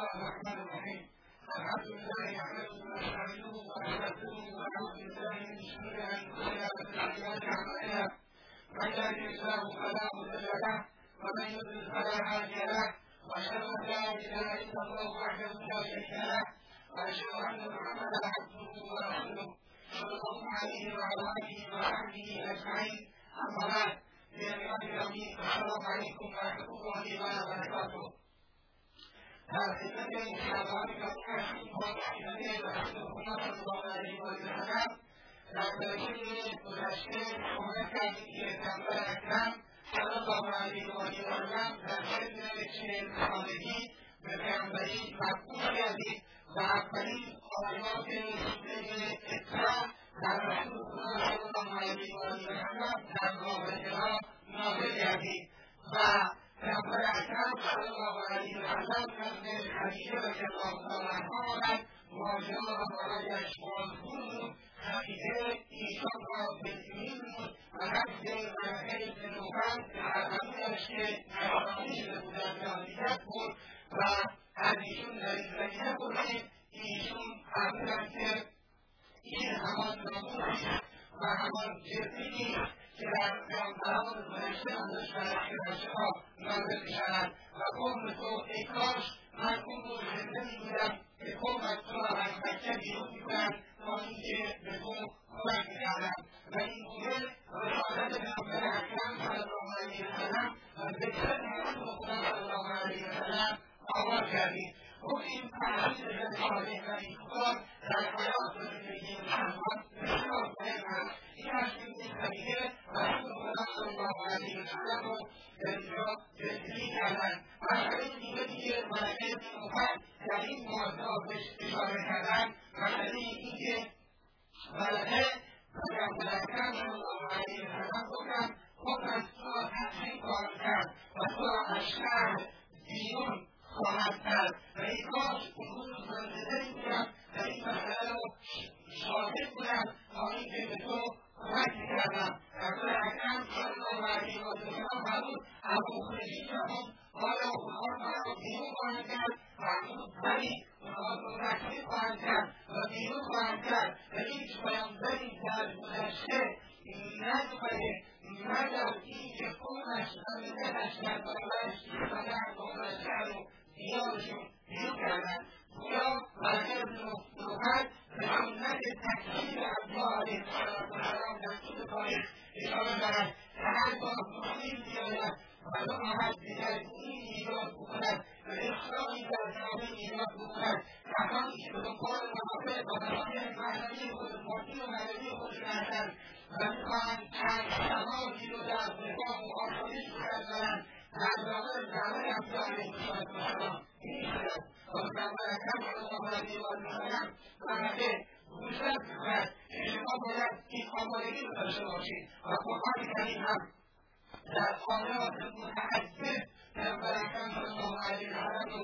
الله الرحمن الرحيم الحمد لله نحمده ونستعينه ونستغفره ونعوذ بالله من شرور انفسنا وسيئات اعمالنا من يهده الله فلا مضل له ومن يضلل فلا هادي له واشهد ان لا اله الا الله وحده لا شريك له واشهد ان محمدا عبده ورسوله صلى الله عليه وعلى اله وصحبه اجمعين اما بعد يا ايها الذين السلام عليكم ورحمه الله وبركاته هذه حضارة صلى الله عليه وسلم لا تشرك وتشرك هناك يتنبأ الأكرام صلى الله عليه وسلم لا تشرك الشيء الخالدي بجانبه مقبول به وعقلي قائمات الإكرام على رسول الله صلى الله عليه وسلم در رابطها نازل به و پیامبر اکرم صلی الله علیه وسلم نزد خدیجه رضی الله تعالی عنها آمد مهاجران را برایش بازگو بود خدیجه ایشان را بسیمین بود و نزد مرحل بن نوفل فرزندش که نصرانی شده بودند جاهلیت بود و از ایشون در این زمینه پرسید ایشون فرمودند که این همان ناموسی و همان که در پیامبران گذشته ازش برش ها نازل می‌شود و قوم تو ای کاش من اون رو زنده میبودم که قوم از تو را از بچه بیرون می‌کنم تا اینکه به تو کمک می‌کردم و این گونه رسالت پیامبر اکرم صلی الله علیه وسلم و ذکر نعمت خدا صلی الله علیه وسلم آغاز کردیم گفتیم تحصیل رساله و این کار در حیات و زندگی مسلمان بسیار مهم است این است که این قضیه رسول خدا صلی الله علیه را بیرون خواهند کرد هستند و می‌خواهند چند سماجی رو در و آسایش بگذارند در واقع انبیا علیه السلام این شد و اکرم صلی الله علیه وسلم فرموده گوشت می‌کند که شما باید این آمادگی رو داشته باشید و قرآن کریم هم در آیات متعدد پیامبر اکرم صلی الله علیه وسلم رو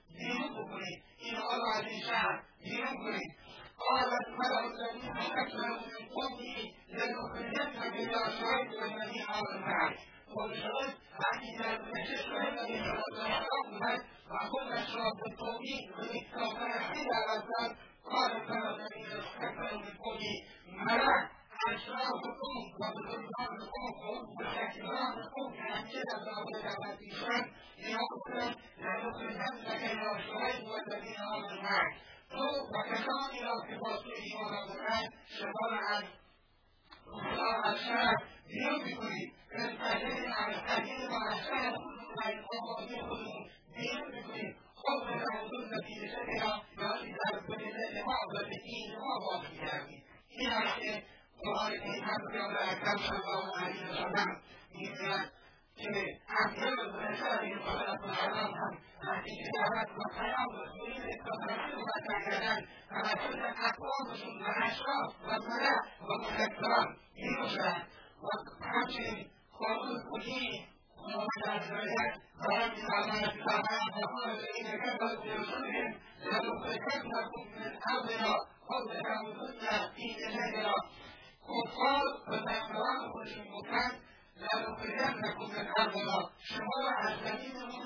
اشراف و ملع و مذکران این شدن و همچنین قانون کلی محمد از رویت باید سامان سامان بقول الذين كفروا برسلهم لنخرجنكم من أرضنا أو لتعودن في ملتنا کفار و دستوران خودشون گفتن لنخرجنکم من ارضنا شما را از زمینمون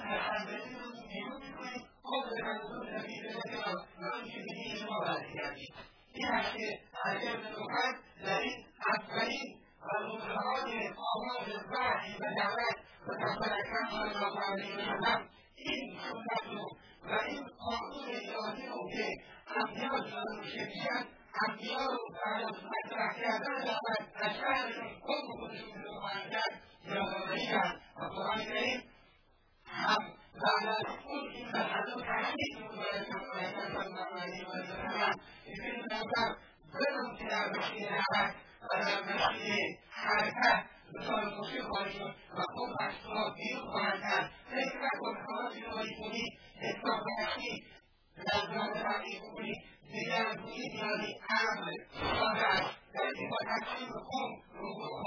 و برگردید این علی بن محمد در این اولین و روزهای آغاز وحی و دعوت و پیغمبر اکرم صلی الله علیه وسلم این سنت رو و این قانون الهی رو که انبیا میشه انبیا رو از مطرح کردن دعوت از شهرشون قوم خودشون رو خواهند یادآوری کرد و قرآن کریم هم بعد از اون این مسئله رو تحقیق می‌کنه پیغمبر صلی الله علیه وسلم که این نظر برم که در مسیر دعوت و در مسیر حرکت مثال موسیقی خواهد شد و خود از تو بیرون خواهد کرد فکر نکن کاراتی رو باید کنی اطلاق بخشی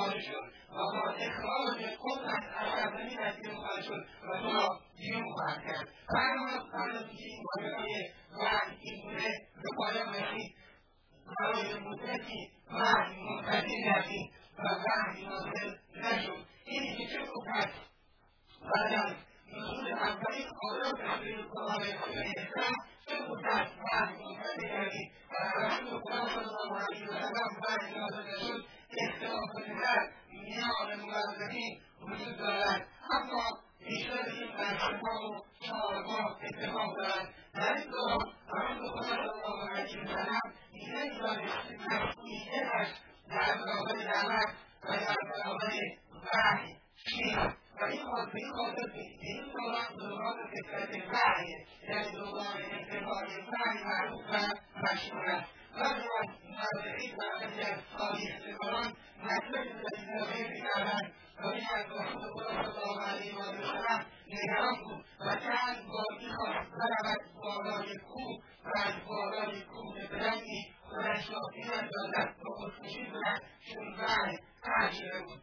خواهد شد و با اخراج قوم از سرزمین از بیرون خواهد شد و تو را بیرون خواهد کرد. قبل از اینکه این واژههای وحی این گونه به پایان رسید برای مدتی وحی منتظر گردید و وحی نازل نشد. اینی که چه خوب هست بعد از نزول اولین آیات رسول قرآن اسلام چه خوب هست وحی منتظر گردید و وسلم این وسلم خاطر این خاطر این دوران دوران فکرت وحی یعنی دوران اتفاق وحی معروف و مشهور است بعضی از و بعضی از تاریخنگاران مطلب زمینههای می‌کردند و این از رسول خدا صلی الله علیه و سلم نگران بود و چند بار می‌خواست برود بالای کوه و از بالای کوه بلندی خودش را بیاندازد و خودکشی کند چون وحی تعجیله بود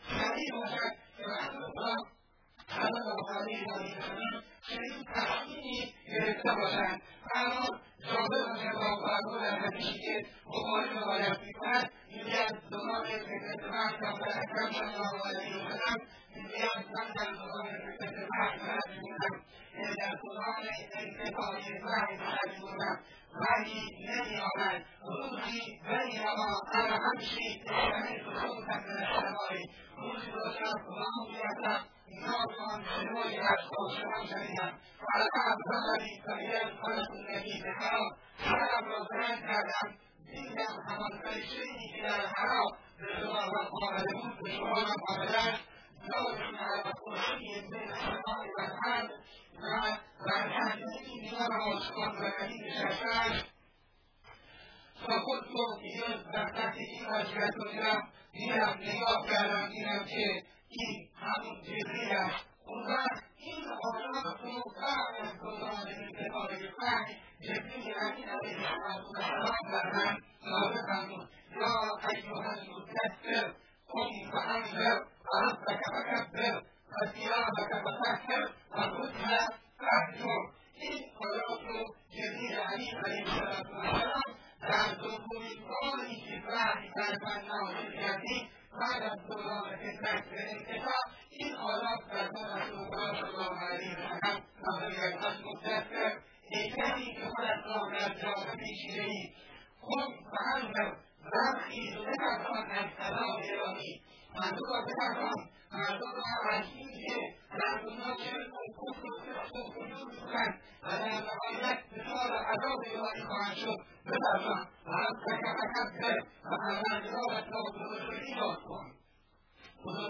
تصمیمی گرفته باشند اما جابر رضی الله عنه در حدیثی که بخاری روایت می‌کند می‌گوید دوران فکرت وحی پیامبر اکرم صلی الله علیه وسلم می‌گوید من در دوران فکرت وحی بلد بودم در دوران انتفاعی وحی بلد بودم وحی نمیآمد روزی بنی اما انا امشی سمعت صوتا من السماء روزی داشتم خدا می‌گفتم ناگهان صدایی از آسمان شنیدم فلقد بلغنی فریاد خلق النبی به حرام سرم را بلند کردم دیدم همان فرشتهای که در حرام به شما را آمده بود به شما را آمده است لازم على کرسی بین السماء والارض و بر این میان آسمان و زمین نشسته است فقلت دیگر در تحت این وضعیت رو دیدم دیدم نگاه کردم دیدم که این همون جبریل است اون وقت این آیات رو بعد از دوران انتقال وحی جبریل امین علیه السلام بر من نازل فرمود یا ایها المدثر قم فانذر وربك فكبر وثيابك فطهر والرجل فاهجر این آیات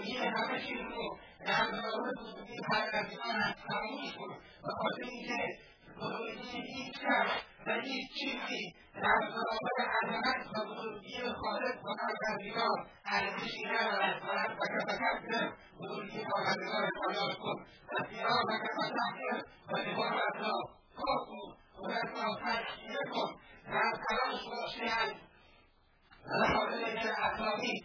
بزرگی همه چیز رو در برابر بزرگی پروردگارت فراموش کن به خاطر اینکه بزرگی هیچ کس و هیچ چیزی در برابر عظمت و بزرگی خالق و پروردگار ارزشی ندارد. و از تکبر بزرگی پروردگارت را یاد کن. و سیاحت و تحقیر و عبادت را پاک کن خودت را تشکیه کن. در تلاش باشی از روابط اخلاقی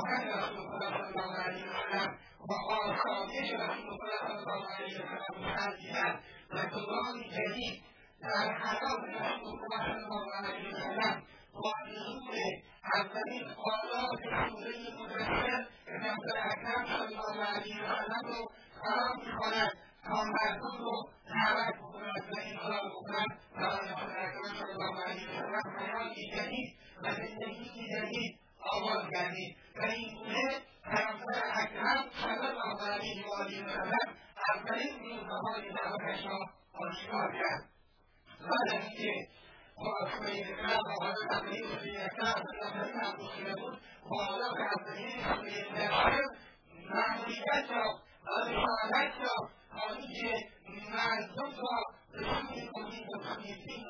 راحت رسول خدا صلی الله علیه وسلم و آسایش رسول خدا صلی الله علیه وسلم مترجمت و دوران جدید در حیات رسول خدا صلی الله علیه وسلم با نزول اولین آیات سوره مدثر پیغمبر اکرم صلی الله علیه وسلم رو فرا می‌خواند تا مردم رو دعوت بکند و انقلاب بکند برای پیغمبر اکرم صلی الله علیه وسلم حیاتی جدید و زندگی جدید آغاز گردید و این گونه پیغمبر اکرم صلی الله علیه و آله وسلم اولین روزهای دعوتش را آشکار کرد. بعد از اینکه وأخرج الكلام وهذا التقليد في كتاب الأمريكا المسلمون وهذا التقليد في الداخل معرفته ورسالته خارج معرفته رسول القديم الخميسين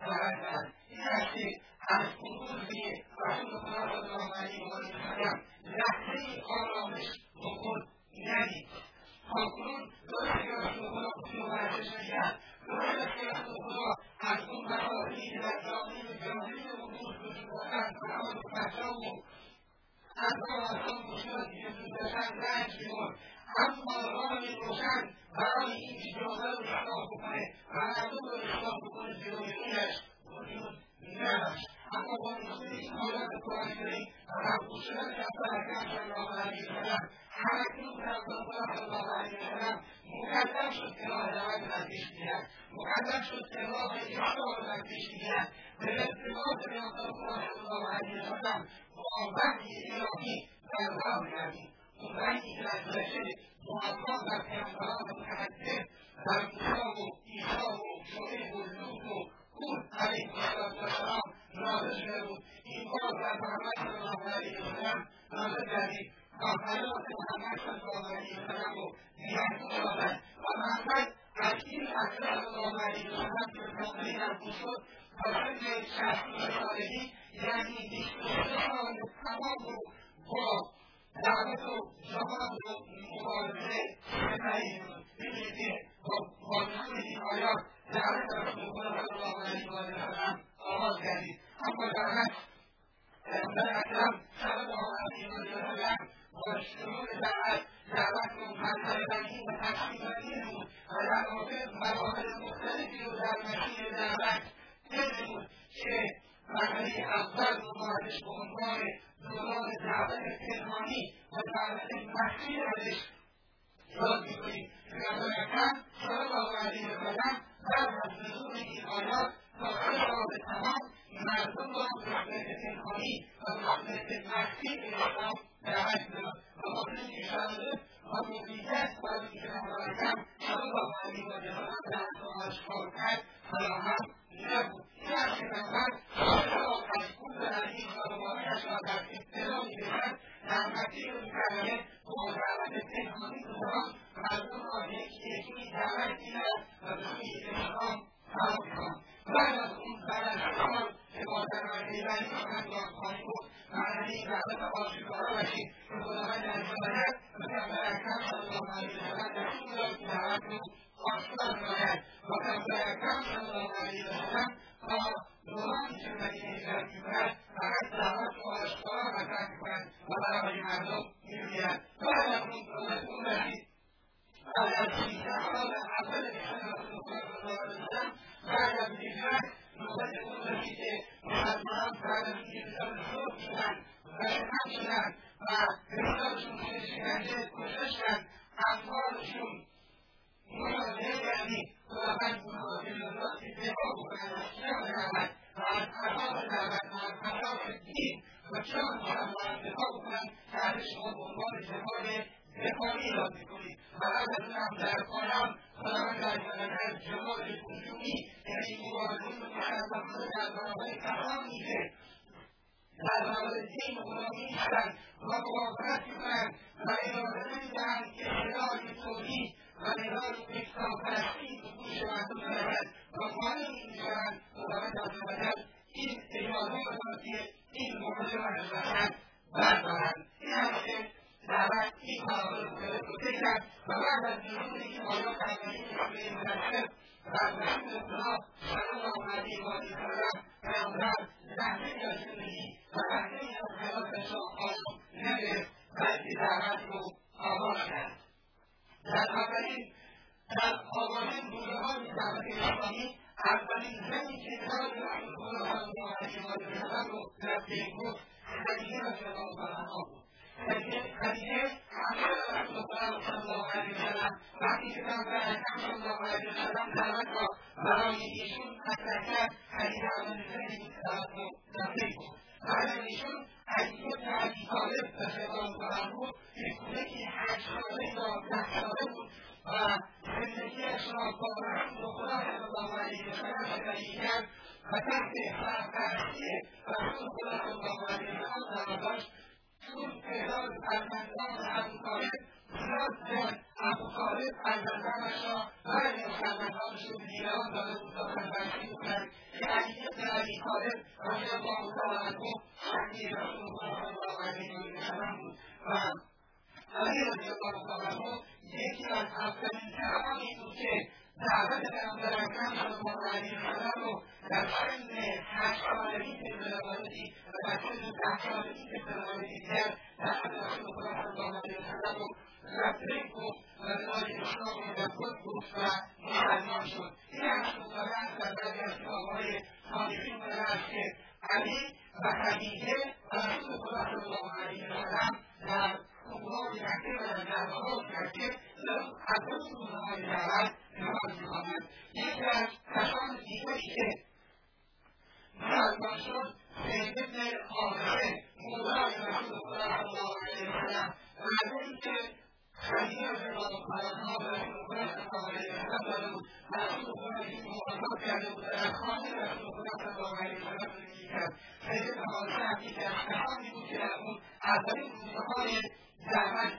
وهذا يأتي عن خروج رسول الله صلى الله عليه وسلم لحظة آرامش وقود يعني فاکنون درست که رسول خدا می‌کرد درست که رسول از در جامعه جامعه امور وجود دارند و و و از آسان مشکلاتی که وجود داشتن رنج می‌برد اما راه روشن برای اینکه جامعه رو اصلاح بکنه و مردم رو آیات قرآن کریم و صلی الله علیه وسلم حرکت پیامبر صلی الله علیه وسلم مقدم شد که راه دعوت در پیش گیرد مقدم شد که راه اصلاح در پیش گیرد به ارتباط الله علیه وسلم با وحی الهی در گردیم اون وحی که در گذشته موفق در پیامبران متحدث در موسی و عیسی و و با شروع دعوت دعوت رو مرحله بندی و تقسیم بود و در واقع مراحل مختلفی رو در مسیر دعوت دیده بود که مرحله اول رو ماهدش به عنوان دوران دعوت پنهانی و دعوت آشکار کرد فراهم برای مردم می‌گوید بعد از اون رسول رسید بعد از سیزده سال اول رسول الله صلی الله علیه وسلم بعد از هجرت نوبت اون رسید که مسلمانان بعد از اینکه به صلح شدن و شدن شدن و رسالشون شدن و از از چرا می‌خواهند باید دفاع بکنن که شما به عنوان دفاع دفاعی یاد می‌کنید. و بعد از اون هم در قرآن خداوند عزوجل از جمال وجودی یعنی مبارزه می‌کنند و در برابر کسانی که در برابر دین خدا میایستند و موافقت می‌کنند و اجازه نمی‌دهند که صدای توحید و ندای اسلامپرستی به گوش مردم برود و مانع می‌شوند. خداوند عزوجل این اجازه را که این کرد و و و در اولین در آغازین روزهای دعوت اسلامی اولین زنی که خدا صلی الله علیه و سلم رو رفته گفت خدیجه رضی الله عنها بود خدیجه همسر رسول خدا صلی الله علیه و سلم وقتی که پیامبر اکرم صلی الله علیه و سلم دعوت را برای ایشون مطرح کرد. خدیجه اولین بود که دعوت رو رفته بود بعد از ایشون علی بن ابی طالب رضی الله عنه بود. که کودکی هشت ساله یا ده ساله بود. و زندگیش را با رسول خدا صلی الله علیه و سلم شریک کرد و تحت سرپرستی رسول خدا صلی الله علیه و سلم قرار داشت چون تعداد فرزندان ابو طالب زیاد بود ابو طالب فرزندانش را بعضی از فرزندانش رو به دیگران داده بود تا سرپرستی بکنند که علی بن ابی طالب رضی الله تعالی عنه شخصی رسول و و الله تعالی عنه یکی از اولین کسانی بود که دعوت پیامبر اکرم صلی الله علیه و سلم رو در سن هشت سالگی که بلغاتی و در ده سالگی که بلغاتی کرد دعوت رسول خدا صلی الله علیه و سلم رو لبیک گفت و برای اسلام رو لبیک گفت و مسلمان شد. این خونههای مکه و دربارهای مکه از اون خونههای دعوت نماز می‌خواند یکی از کسان دیگری که مسلمان شد زید بن حارثه مولای رسول صلی الله علیه وسلم مردمی که الله تعالی عنها به رسول الله علیه وسلم داده بود و رسول خدا ایشون موافقت کرده بود در خانه رسول خدا الله یکی از که اولین دعوت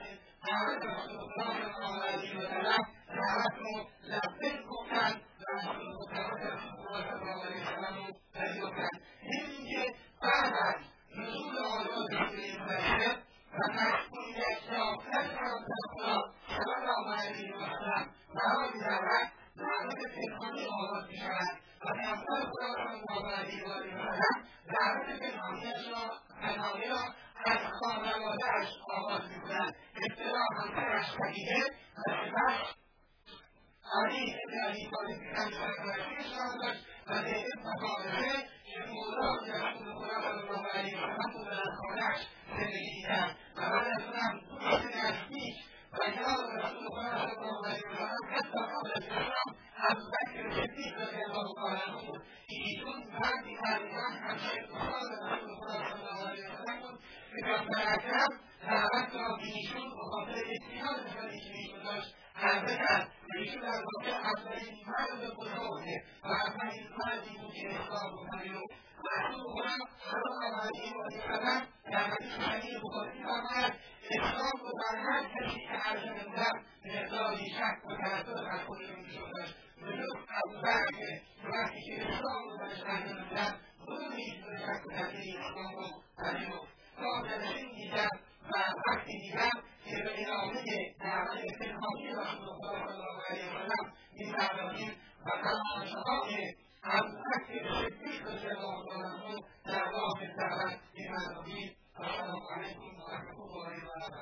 خدیجه و سپس علی ابن ابی طالب همسر اسلام داشت و بن حارثه که مولای رسول خدا صلی الله علیه وسلم بود در خانهاش زندگی کرد و بعد از اون هم دوست نزدیک و یار رسول خدا صلی الله علیه وسلم حتی قبل از اسلام ابوبکر صدیق رضی الله تعالی عنه بود ایشون مردی تقریبا همسر سال رسول خدا صلی الله علیه وسلم بود که پیامبر اکرم دعوت را به ایشون به خاطر اطمینان نسبتی که ایشون داشت. عرضه کرد و ایشون در واقع اولین مرد بزرگه و اولین مردی بود که اسلام رو پذیرفت رسول خدا صلی الله علیه وسلم در حدیث صحیح بخاری میفرماید اسلام رو در هر کسی که عرضه نمودم مقداری شک و تردد بر خودش میشدش بجز ابوبکر وقتی که اسلام رو برش عرضه نمودم خودم می‌تونه شک و تردد اسلام رو پذیرفت تا در دیدم و وقتی دیدم که به ادامه دعوت پنهانی رسول الله صلی الله علیه وسلم می‌پردازیم و فرمایشها که از وقت شدت رسول الله صلی در راه دعوت بیمردانید السلام علیکم و رحمت الله و برکاته.